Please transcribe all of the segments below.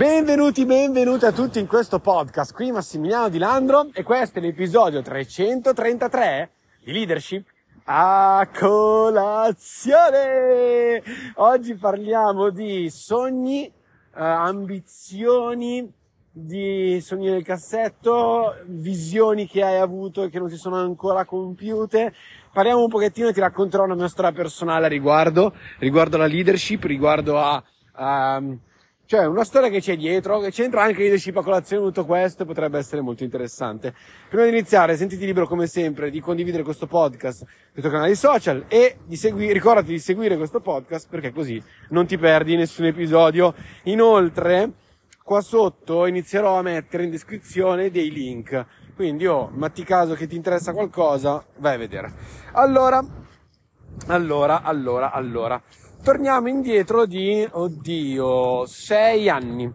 Benvenuti, benvenuti a tutti in questo podcast. Qui Massimiliano Di Landro e questo è l'episodio 333 di Leadership a colazione. Oggi parliamo di sogni, eh, ambizioni, di sogni nel cassetto, visioni che hai avuto e che non si sono ancora compiute. Parliamo un pochettino e ti racconterò una mia storia personale a riguardo, riguardo alla leadership, riguardo a, a cioè, una storia che c'è dietro, che c'entra anche leadership a colazione, tutto questo potrebbe essere molto interessante. Prima di iniziare, sentiti libero come sempre di condividere questo podcast sui tuoi canali social e di seguire, ricordati di seguire questo podcast perché così non ti perdi nessun episodio. Inoltre, qua sotto inizierò a mettere in descrizione dei link. Quindi, oh, metti caso che ti interessa qualcosa, vai a vedere. Allora, allora, allora, allora torniamo indietro di, oddio, sei anni,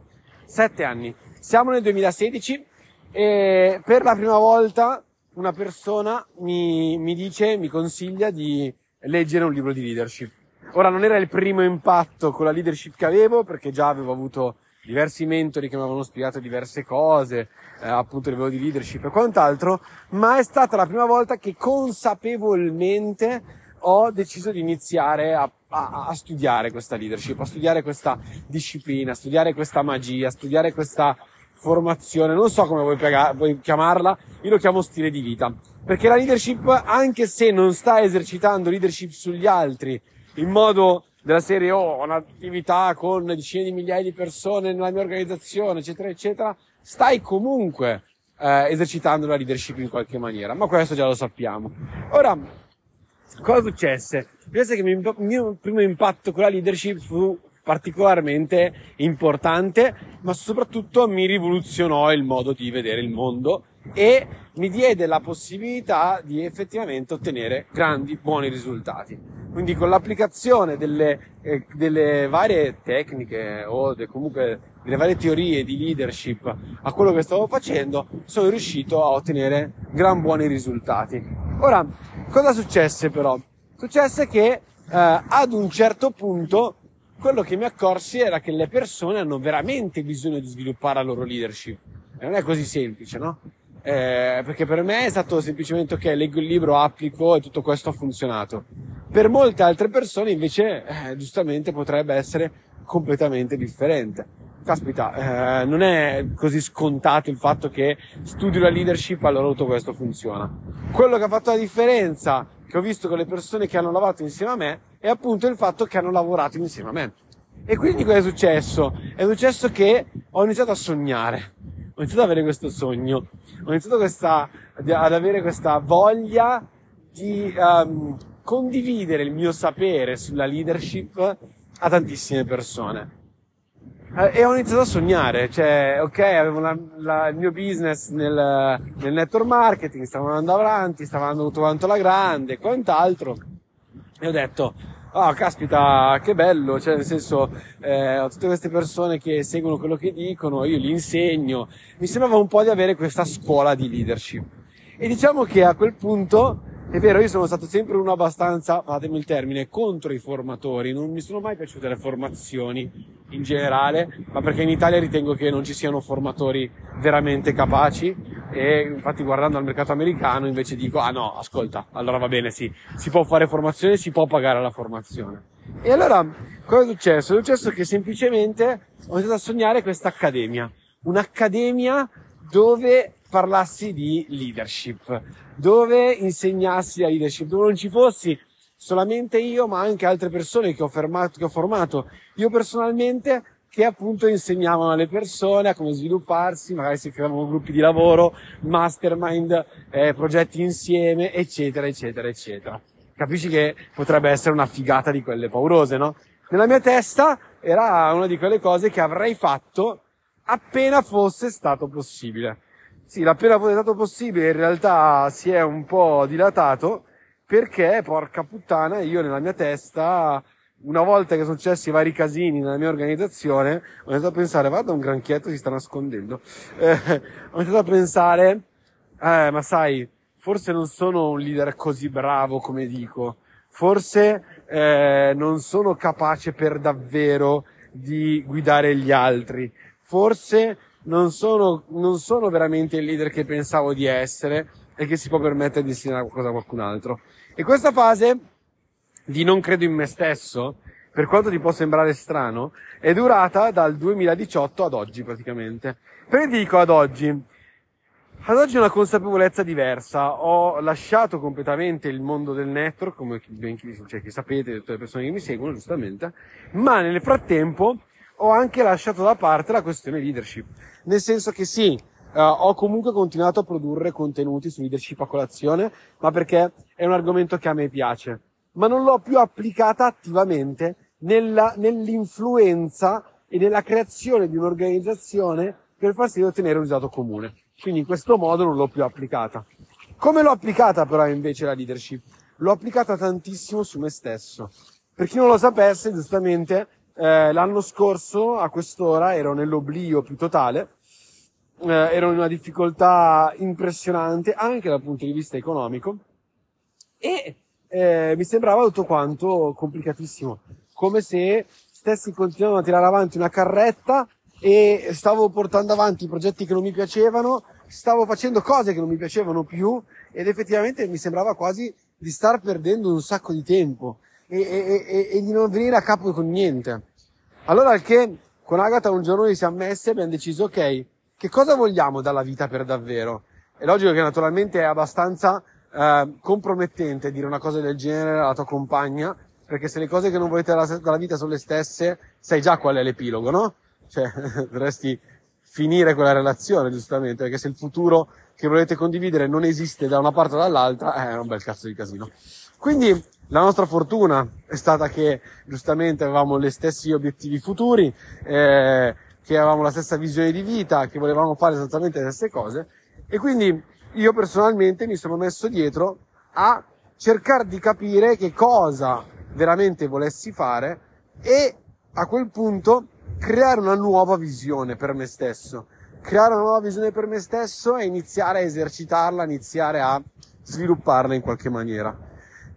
sette anni. Siamo nel 2016 e per la prima volta una persona mi, mi dice, mi consiglia di leggere un libro di leadership. Ora non era il primo impatto con la leadership che avevo perché già avevo avuto diversi mentori che mi avevano spiegato diverse cose, eh, appunto a livello di leadership e quant'altro, ma è stata la prima volta che consapevolmente ho deciso di iniziare a, a, a, studiare questa leadership, a studiare questa disciplina, a studiare questa magia, a studiare questa formazione, non so come vuoi, piega, vuoi chiamarla, io lo chiamo stile di vita. Perché la leadership, anche se non sta esercitando leadership sugli altri in modo della serie oh, ho un'attività con decine di migliaia di persone nella mia organizzazione, eccetera, eccetera, stai comunque eh, esercitando la leadership in qualche maniera, ma questo già lo sappiamo. Ora, Cosa successe? Penso che il mio primo impatto con la leadership fu particolarmente importante, ma soprattutto mi rivoluzionò il modo di vedere il mondo e mi diede la possibilità di effettivamente ottenere grandi, buoni risultati. Quindi con l'applicazione delle, eh, delle varie tecniche o de, comunque delle varie teorie di leadership a quello che stavo facendo, sono riuscito a ottenere gran buoni risultati. Ora, cosa successe però? Successe che eh, ad un certo punto quello che mi accorsi era che le persone hanno veramente bisogno di sviluppare la loro leadership. E non è così semplice, no? Eh, perché per me è stato semplicemente ok, leggo il libro, applico e tutto questo ha funzionato. Per molte altre persone invece, eh, giustamente, potrebbe essere completamente differente caspita, eh, non è così scontato il fatto che studio la leadership, allora tutto questo funziona. Quello che ha fatto la differenza, che ho visto con le persone che hanno lavorato insieme a me, è appunto il fatto che hanno lavorato insieme a me. E quindi cosa è successo? È successo che ho iniziato a sognare, ho iniziato ad avere questo sogno, ho iniziato questa, ad avere questa voglia di um, condividere il mio sapere sulla leadership a tantissime persone. Eh, e ho iniziato a sognare, cioè, ok, avevo la, la, il mio business nel, nel, network marketing, stavo andando avanti, stavo andando tutto quanto alla grande e quant'altro. E ho detto, oh, caspita, che bello, cioè, nel senso, eh, ho tutte queste persone che seguono quello che dicono, io li insegno. Mi sembrava un po' di avere questa scuola di leadership. E diciamo che a quel punto è vero, io sono stato sempre uno abbastanza, fatemi il termine, contro i formatori, non mi sono mai piaciute le formazioni in generale, ma perché in Italia ritengo che non ci siano formatori veramente capaci e infatti guardando al mercato americano invece dico, ah no, ascolta, allora va bene, sì, si può fare formazione, si può pagare la formazione. E allora, cosa è successo? È successo che semplicemente ho iniziato a sognare questa accademia, un'accademia dove parlassi di leadership, dove insegnassi la leadership, dove non ci fossi solamente io, ma anche altre persone che ho, fermato, che ho formato io personalmente, che appunto insegnavano alle persone a come svilupparsi, magari si creavano gruppi di lavoro, mastermind, eh, progetti insieme, eccetera, eccetera, eccetera. Capisci che potrebbe essere una figata di quelle paurose, no? Nella mia testa era una di quelle cose che avrei fatto appena fosse stato possibile. Sì, l'appena fosse stato possibile in realtà si è un po' dilatato perché, porca puttana, io nella mia testa, una volta che sono successi vari casini nella mia organizzazione, ho iniziato a pensare, guarda un granchietto si sta nascondendo. Eh, ho iniziato a pensare, eh, ma sai, forse non sono un leader così bravo come dico. Forse eh, non sono capace per davvero di guidare gli altri forse non sono, non sono veramente il leader che pensavo di essere e che si può permettere di insegnare qualcosa a qualcun altro. E questa fase di non credo in me stesso, per quanto ti può sembrare strano, è durata dal 2018 ad oggi praticamente. Perché dico ad oggi? Ad oggi ho una consapevolezza diversa, ho lasciato completamente il mondo del network, come ben chi, cioè, che sapete, tutte le persone che mi seguono, giustamente, ma nel frattempo ho anche lasciato da parte la questione leadership. Nel senso che sì, uh, ho comunque continuato a produrre contenuti su leadership a colazione, ma perché è un argomento che a me piace, ma non l'ho più applicata attivamente nella, nell'influenza e nella creazione di un'organizzazione per far sì di ottenere un risultato comune. Quindi in questo modo non l'ho più applicata. Come l'ho applicata però invece la leadership? L'ho applicata tantissimo su me stesso. Per chi non lo sapesse, giustamente, eh, l'anno scorso a quest'ora ero nell'oblio più totale, eh, ero in una difficoltà impressionante anche dal punto di vista economico. E eh, mi sembrava tutto quanto complicatissimo, come se stessi continuando a tirare avanti una carretta e stavo portando avanti progetti che non mi piacevano, stavo facendo cose che non mi piacevano più ed effettivamente mi sembrava quasi di star perdendo un sacco di tempo e, e, e, e di non venire a capo con niente. Allora al che con Agatha un giorno ci siamo messi e abbiamo deciso ok, che cosa vogliamo dalla vita per davvero? È logico che naturalmente è abbastanza eh, compromettente dire una cosa del genere alla tua compagna, perché se le cose che non volete dalla, dalla vita sono le stesse, sai già qual è l'epilogo, no? Cioè, dovresti finire quella relazione, giustamente, perché se il futuro che volete condividere non esiste da una parte o dall'altra, eh, è un bel cazzo di casino. Quindi, la nostra fortuna è stata che, giustamente, avevamo gli stessi obiettivi futuri, eh, che avevamo la stessa visione di vita, che volevamo fare esattamente le stesse cose, e quindi io personalmente mi sono messo dietro a cercare di capire che cosa veramente volessi fare e a quel punto creare una nuova visione per me stesso. Creare una nuova visione per me stesso e iniziare a esercitarla, iniziare a svilupparla in qualche maniera.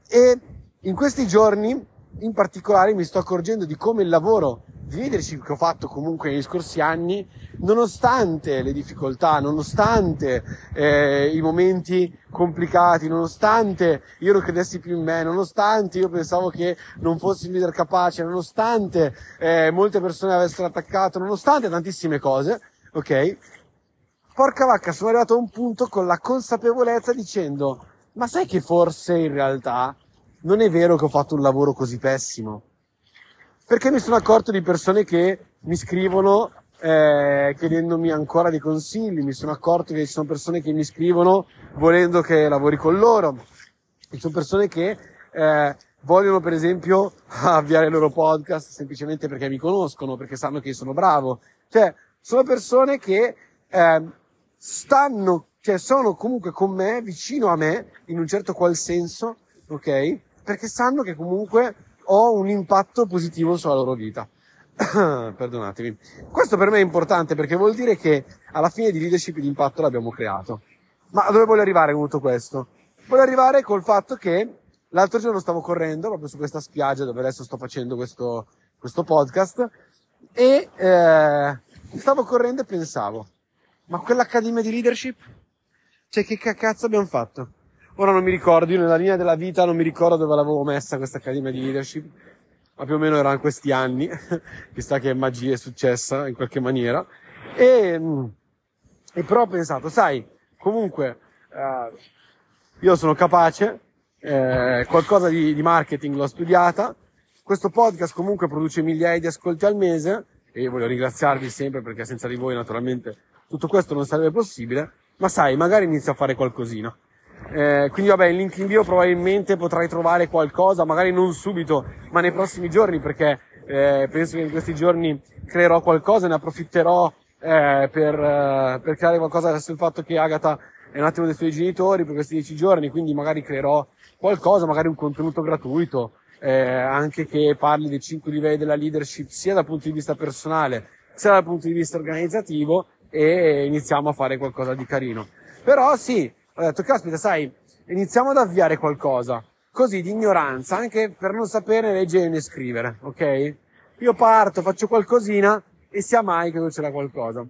E in questi giorni, in particolare, mi sto accorgendo di come il lavoro di leadership che ho fatto comunque negli scorsi anni, nonostante le difficoltà, nonostante eh, i momenti complicati, nonostante io non credessi più in me, nonostante io pensavo che non fossi un leader capace, nonostante eh, molte persone avessero attaccato, nonostante tantissime cose, ok? Porca vacca, sono arrivato a un punto con la consapevolezza dicendo, ma sai che forse in realtà non è vero che ho fatto un lavoro così pessimo? perché mi sono accorto di persone che mi scrivono eh, chiedendomi ancora dei consigli, mi sono accorto che ci sono persone che mi scrivono volendo che lavori con loro, ci sono persone che eh, vogliono per esempio avviare il loro podcast semplicemente perché mi conoscono, perché sanno che io sono bravo, cioè sono persone che eh, stanno, cioè sono comunque con me, vicino a me, in un certo qual senso, ok? Perché sanno che comunque ho un impatto positivo sulla loro vita. Perdonatemi. Questo per me è importante perché vuol dire che alla fine di leadership di impatto l'abbiamo creato. Ma dove voglio arrivare con tutto questo? Voglio arrivare col fatto che l'altro giorno stavo correndo proprio su questa spiaggia dove adesso sto facendo questo, questo podcast e eh, stavo correndo e pensavo, ma quell'accademia di leadership? Cioè che cazzo abbiamo fatto? Ora non mi ricordo, io nella linea della vita non mi ricordo dove l'avevo messa questa accademia di leadership, ma più o meno erano questi anni, chissà che magia è successa in qualche maniera. E, e però ho pensato, sai, comunque, eh, io sono capace, eh, qualcosa di, di marketing l'ho studiata, questo podcast comunque produce migliaia di ascolti al mese, e io voglio ringraziarvi sempre perché senza di voi naturalmente tutto questo non sarebbe possibile, ma sai, magari inizio a fare qualcosina. Eh, quindi vabbè, il link in bio probabilmente potrai trovare qualcosa, magari non subito, ma nei prossimi giorni, perché eh, penso che in questi giorni creerò qualcosa ne approfitterò eh, per, eh, per, creare qualcosa il fatto che Agatha è un attimo dei suoi genitori per questi dieci giorni, quindi magari creerò qualcosa, magari un contenuto gratuito, eh, anche che parli dei cinque livelli della leadership sia dal punto di vista personale sia dal punto di vista organizzativo e iniziamo a fare qualcosa di carino. Però sì, ho detto, caspita, sai, iniziamo ad avviare qualcosa, così di ignoranza, anche per non sapere leggere né scrivere, ok? Io parto, faccio qualcosina e sia mai che succeda qualcosa.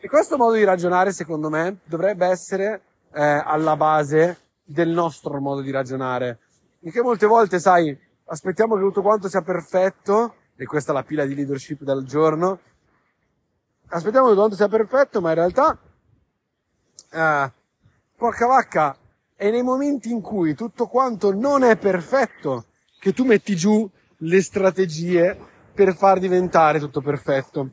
E questo modo di ragionare, secondo me, dovrebbe essere eh, alla base del nostro modo di ragionare. Perché molte volte, sai, aspettiamo che tutto quanto sia perfetto, e questa è la pila di leadership del giorno, aspettiamo che tutto quanto sia perfetto, ma in realtà, eh, porca vacca, è nei momenti in cui tutto quanto non è perfetto che tu metti giù le strategie per far diventare tutto perfetto.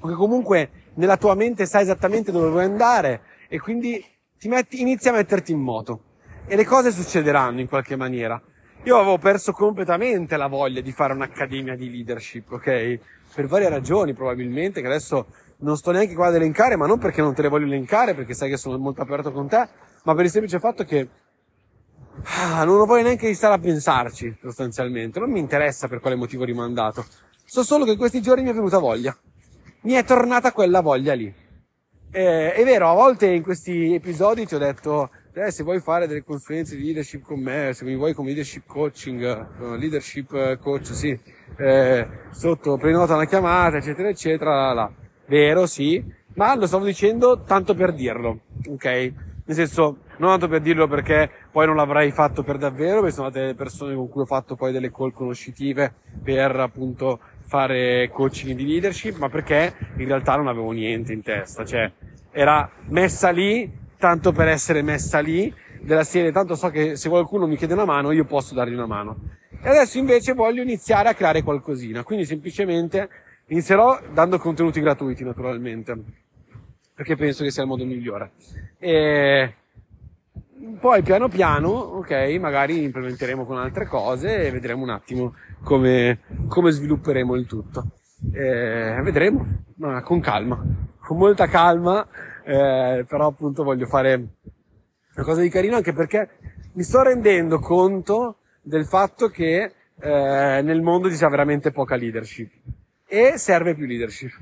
Perché comunque nella tua mente sai esattamente dove vuoi andare e quindi ti metti, inizi a metterti in moto. E le cose succederanno in qualche maniera. Io avevo perso completamente la voglia di fare un'accademia di leadership, ok? Per varie ragioni, probabilmente, che adesso non sto neanche qua ad elencare, ma non perché non te le voglio elencare, perché sai che sono molto aperto con te, ma per il semplice fatto che ah, non voglio neanche stare a pensarci, sostanzialmente. Non mi interessa per quale motivo rimandato. So solo che in questi giorni mi è venuta voglia. Mi è tornata quella voglia lì. Eh, è vero, a volte in questi episodi ti ho detto, eh, se vuoi fare delle consulenze di leadership con me, se mi vuoi come leadership coaching, uh, leadership coach, sì, eh, sotto prenota una chiamata, eccetera, eccetera, là, là. Vero, sì, ma lo stavo dicendo tanto per dirlo, ok? Nel senso, non tanto per dirlo perché poi non l'avrei fatto per davvero, perché sono state le persone con cui ho fatto poi delle call conoscitive per appunto fare coaching di leadership, ma perché in realtà non avevo niente in testa, cioè era messa lì tanto per essere messa lì, della serie tanto so che se qualcuno mi chiede una mano io posso dargli una mano. E adesso invece voglio iniziare a creare qualcosina, quindi semplicemente inizierò dando contenuti gratuiti naturalmente, perché penso che sia il modo migliore. E poi piano piano, ok, magari implementeremo con altre cose e vedremo un attimo come, come svilupperemo il tutto. E vedremo, ma con calma, con molta calma, eh, però appunto voglio fare una cosa di carino anche perché mi sto rendendo conto del fatto che eh, nel mondo ci sia veramente poca leadership e serve più leadership.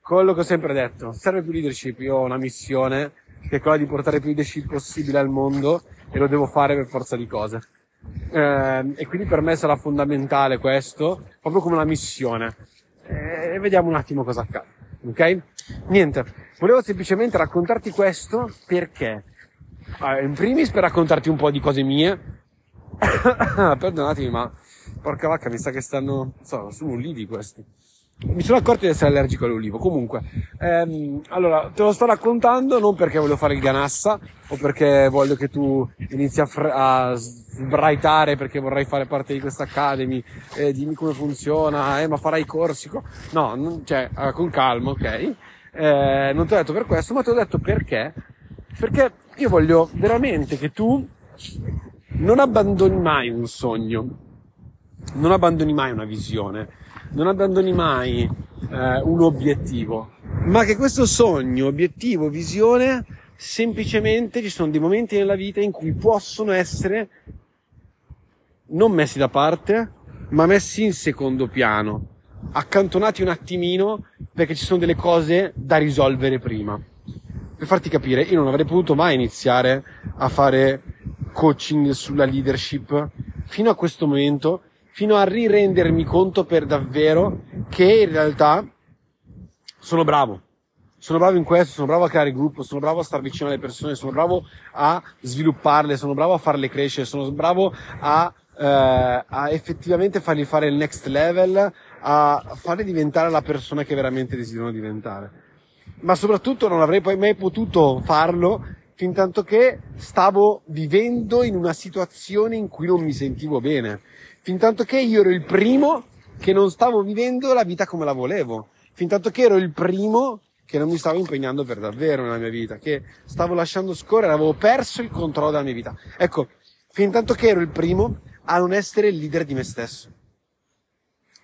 Quello che ho sempre detto, serve più leadership. Io ho una missione che è quella di portare più leadership possibile al mondo e lo devo fare per forza di cose. Eh, e quindi per me sarà fondamentale questo, proprio come una missione. Eh, e vediamo un attimo cosa accade. Ok? Niente, volevo semplicemente raccontarti questo perché, eh, in primis per raccontarti un po' di cose mie, perdonatemi ma porca vacca mi sa che stanno, so, sono ulivi questi mi sono accorto di essere allergico all'olivo. Comunque, ehm, allora, te lo sto raccontando non perché voglio fare il ganassa o perché voglio che tu inizi a, fr- a sbraitare perché vorrei fare parte di questa academy, eh, dimmi come funziona, eh, ma farai corsico. No, non, cioè, eh, con calma, ok? Eh, non ti ho detto per questo, ma ti ho detto perché. Perché io voglio veramente che tu non abbandoni mai un sogno, non abbandoni mai una visione non abbandoni mai eh, un obiettivo, ma che questo sogno, obiettivo, visione, semplicemente ci sono dei momenti nella vita in cui possono essere non messi da parte, ma messi in secondo piano, accantonati un attimino perché ci sono delle cose da risolvere prima. Per farti capire, io non avrei potuto mai iniziare a fare coaching sulla leadership fino a questo momento fino a rirendermi conto per davvero che in realtà sono bravo. Sono bravo in questo, sono bravo a creare gruppo, sono bravo a stare vicino alle persone, sono bravo a svilupparle, sono bravo a farle crescere, sono bravo a, eh, a effettivamente fargli fare il next level, a farli diventare la persona che veramente desiderano diventare. Ma soprattutto non avrei poi mai potuto farlo fin tanto che stavo vivendo in una situazione in cui non mi sentivo bene fin tanto che io ero il primo che non stavo vivendo la vita come la volevo, fin tanto che ero il primo che non mi stavo impegnando per davvero nella mia vita, che stavo lasciando scorrere, avevo perso il controllo della mia vita. Ecco, fin tanto che ero il primo a non essere il leader di me stesso.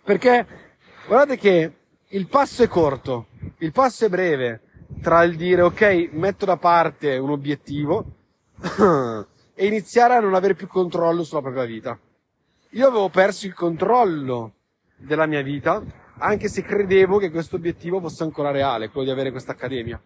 Perché guardate che il passo è corto, il passo è breve tra il dire ok, metto da parte un obiettivo e iniziare a non avere più controllo sulla propria vita. Io avevo perso il controllo della mia vita, anche se credevo che questo obiettivo fosse ancora reale, quello di avere questa accademia.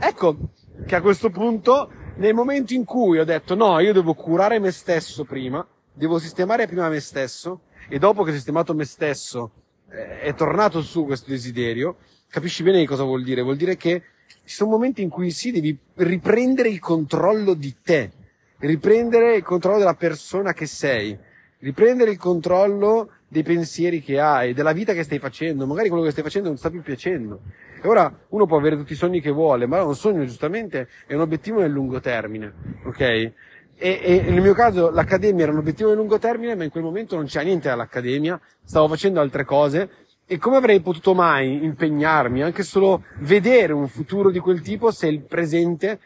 Ecco che a questo punto, nel momento in cui ho detto no, io devo curare me stesso prima, devo sistemare prima me stesso, e dopo che ho sistemato me stesso, eh, è tornato su questo desiderio, capisci bene cosa vuol dire? Vuol dire che ci sono momenti in cui sì, devi riprendere il controllo di te, riprendere il controllo della persona che sei, riprendere il controllo dei pensieri che hai, della vita che stai facendo, magari quello che stai facendo non sta più piacendo. E ora uno può avere tutti i sogni che vuole, ma un sogno giustamente è un obiettivo nel lungo termine, ok? E, e, nel mio caso l'accademia era un obiettivo nel lungo termine, ma in quel momento non c'era niente all'accademia, stavo facendo altre cose e come avrei potuto mai impegnarmi, anche solo vedere un futuro di quel tipo se il presente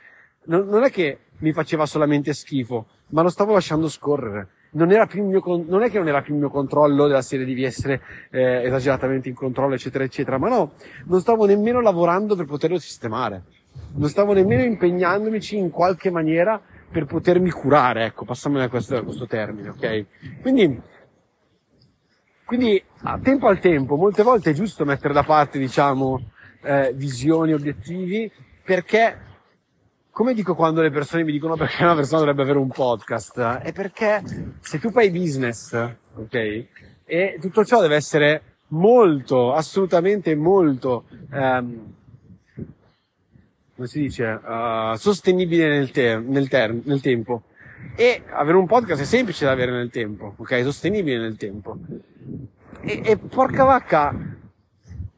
non, non è che mi faceva solamente schifo, ma lo stavo lasciando scorrere non era più il mio, non è che non era più il mio controllo della serie di essere eh, esageratamente in controllo, eccetera, eccetera, ma no, non stavo nemmeno lavorando per poterlo sistemare. Non stavo nemmeno impegnandomici in qualche maniera per potermi curare, ecco, passiamo a questo, a questo termine, ok? Quindi, quindi, a tempo al tempo, molte volte è giusto mettere da parte, diciamo, eh, visioni, obiettivi, perché come dico quando le persone mi dicono perché una persona dovrebbe avere un podcast? È perché se tu fai business, ok? E tutto ciò deve essere molto, assolutamente molto, um, come si dice, uh, sostenibile nel, te- nel, ter- nel tempo. E avere un podcast è semplice da avere nel tempo, ok? Sostenibile nel tempo. E, e porca vacca,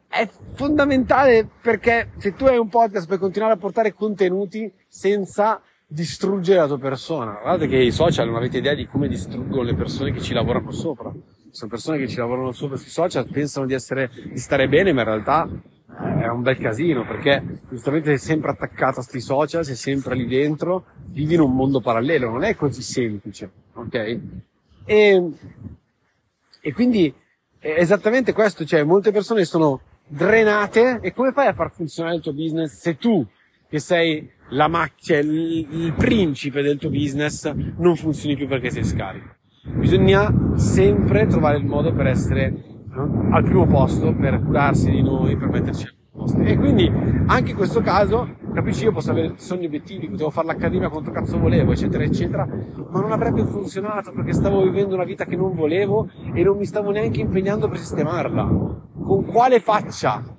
è fondamentale perché se tu hai un podcast per continuare a portare contenuti senza distruggere la tua persona. Guardate che i social non avete idea di come distruggono le persone che ci lavorano sopra. Sono persone che ci lavorano sopra sui social, pensano di essere, di stare bene, ma in realtà eh, è un bel casino perché giustamente sei sempre attaccato a sti social, sei sempre lì dentro, vivi in un mondo parallelo, non è così semplice, ok? E, e quindi è esattamente questo, cioè molte persone sono drenate e come fai a far funzionare il tuo business se tu, che sei la macchia, il, il principe del tuo business, non funzioni più perché sei scarico? Bisogna sempre trovare il modo per essere al primo posto, per curarsi di noi, per metterci al posto. E quindi anche in questo caso, capisci, io posso avere sogni obiettivi, potevo fare l'accademia quanto cazzo volevo, eccetera, eccetera, ma non avrebbe funzionato perché stavo vivendo una vita che non volevo e non mi stavo neanche impegnando per sistemarla con quale faccia,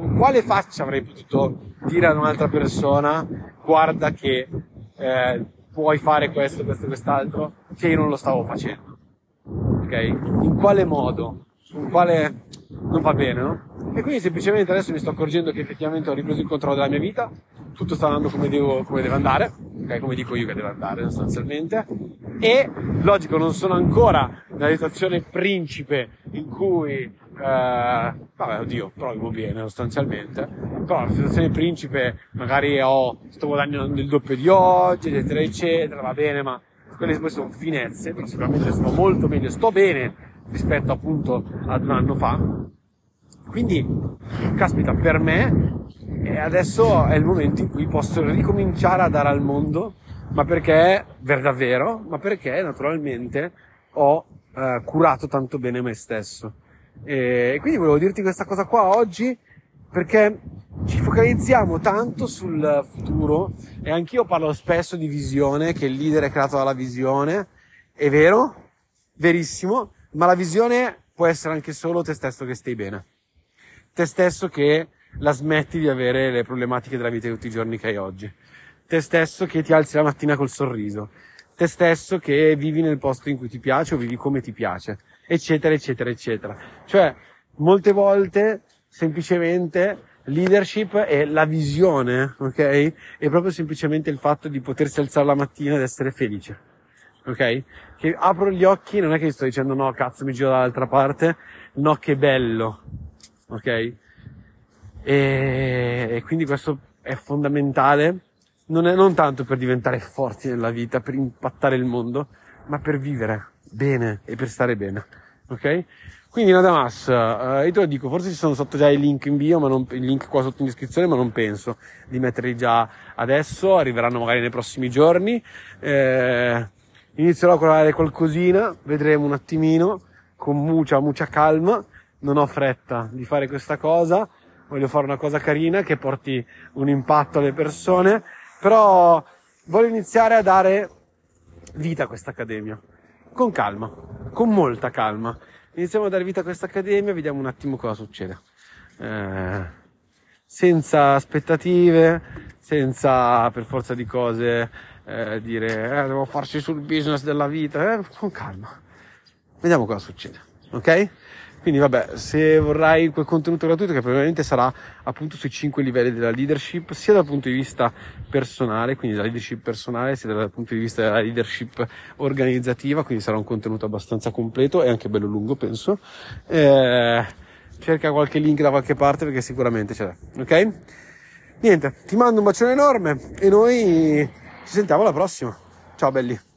con quale faccia avrei potuto dire ad un'altra persona guarda che eh, puoi fare questo, questo, quest'altro, che io non lo stavo facendo. Ok? In quale modo? In quale... non va bene, no? E quindi semplicemente adesso mi sto accorgendo che effettivamente ho ripreso il controllo della mia vita, tutto sta andando come, devo, come deve andare, ok? Come dico io che deve andare sostanzialmente. E, logico, non sono ancora nella situazione principe in cui eh, vabbè, oddio, però vivo bene sostanzialmente. Però la situazione principe, magari ho, sto guadagnando il doppio di oggi, eccetera, eccetera, va bene, ma quelle poi sono finezze, perché sicuramente sto molto meglio, sto bene rispetto appunto ad un anno fa. Quindi, caspita, per me adesso è il momento in cui posso ricominciare a dare al mondo, ma perché, per davvero, ma perché naturalmente ho eh, curato tanto bene me stesso. E quindi volevo dirti questa cosa qua oggi perché ci focalizziamo tanto sul futuro e anch'io parlo spesso di visione, che il leader è creato dalla visione. È vero, verissimo, ma la visione può essere anche solo te stesso che stai bene. Te stesso che la smetti di avere le problematiche della vita di tutti i giorni che hai oggi. Te stesso che ti alzi la mattina col sorriso. Te stesso che vivi nel posto in cui ti piace o vivi come ti piace eccetera, eccetera, eccetera. Cioè, molte volte, semplicemente, leadership è la visione, ok? È proprio semplicemente il fatto di potersi alzare la mattina ed essere felice. Ok? Che apro gli occhi, non è che sto dicendo no, cazzo, mi giro dall'altra parte, no, che bello. Ok? E, e quindi questo è fondamentale, non, è, non tanto per diventare forti nella vita, per impattare il mondo, ma per vivere bene e per stare bene. Ok? Quindi Nadamas, uh, io te lo dico, forse ci sono sotto già i link in bio, ma non, i link qua sotto in descrizione, ma non penso di metterli già adesso, arriveranno magari nei prossimi giorni. Eh, inizierò a colorare qualcosina, vedremo un attimino, con mucha, mucha calma, non ho fretta di fare questa cosa, voglio fare una cosa carina che porti un impatto alle persone, però voglio iniziare a dare vita a questa accademia con calma, con molta calma. iniziamo a dare vita a questa accademia, vediamo un attimo cosa succede. Eh, senza aspettative, senza per forza di cose eh, dire eh, devo farci sul business della vita, eh, con calma. Vediamo cosa succede, ok? Quindi vabbè, se vorrai quel contenuto gratuito che probabilmente sarà appunto sui 5 livelli della leadership, sia dal punto di vista personale, quindi della leadership personale, sia dal punto di vista della leadership organizzativa, quindi sarà un contenuto abbastanza completo e anche bello lungo, penso. Eh, cerca qualche link da qualche parte perché sicuramente ce l'è, ok? Niente, ti mando un bacione enorme e noi ci sentiamo alla prossima. Ciao belli!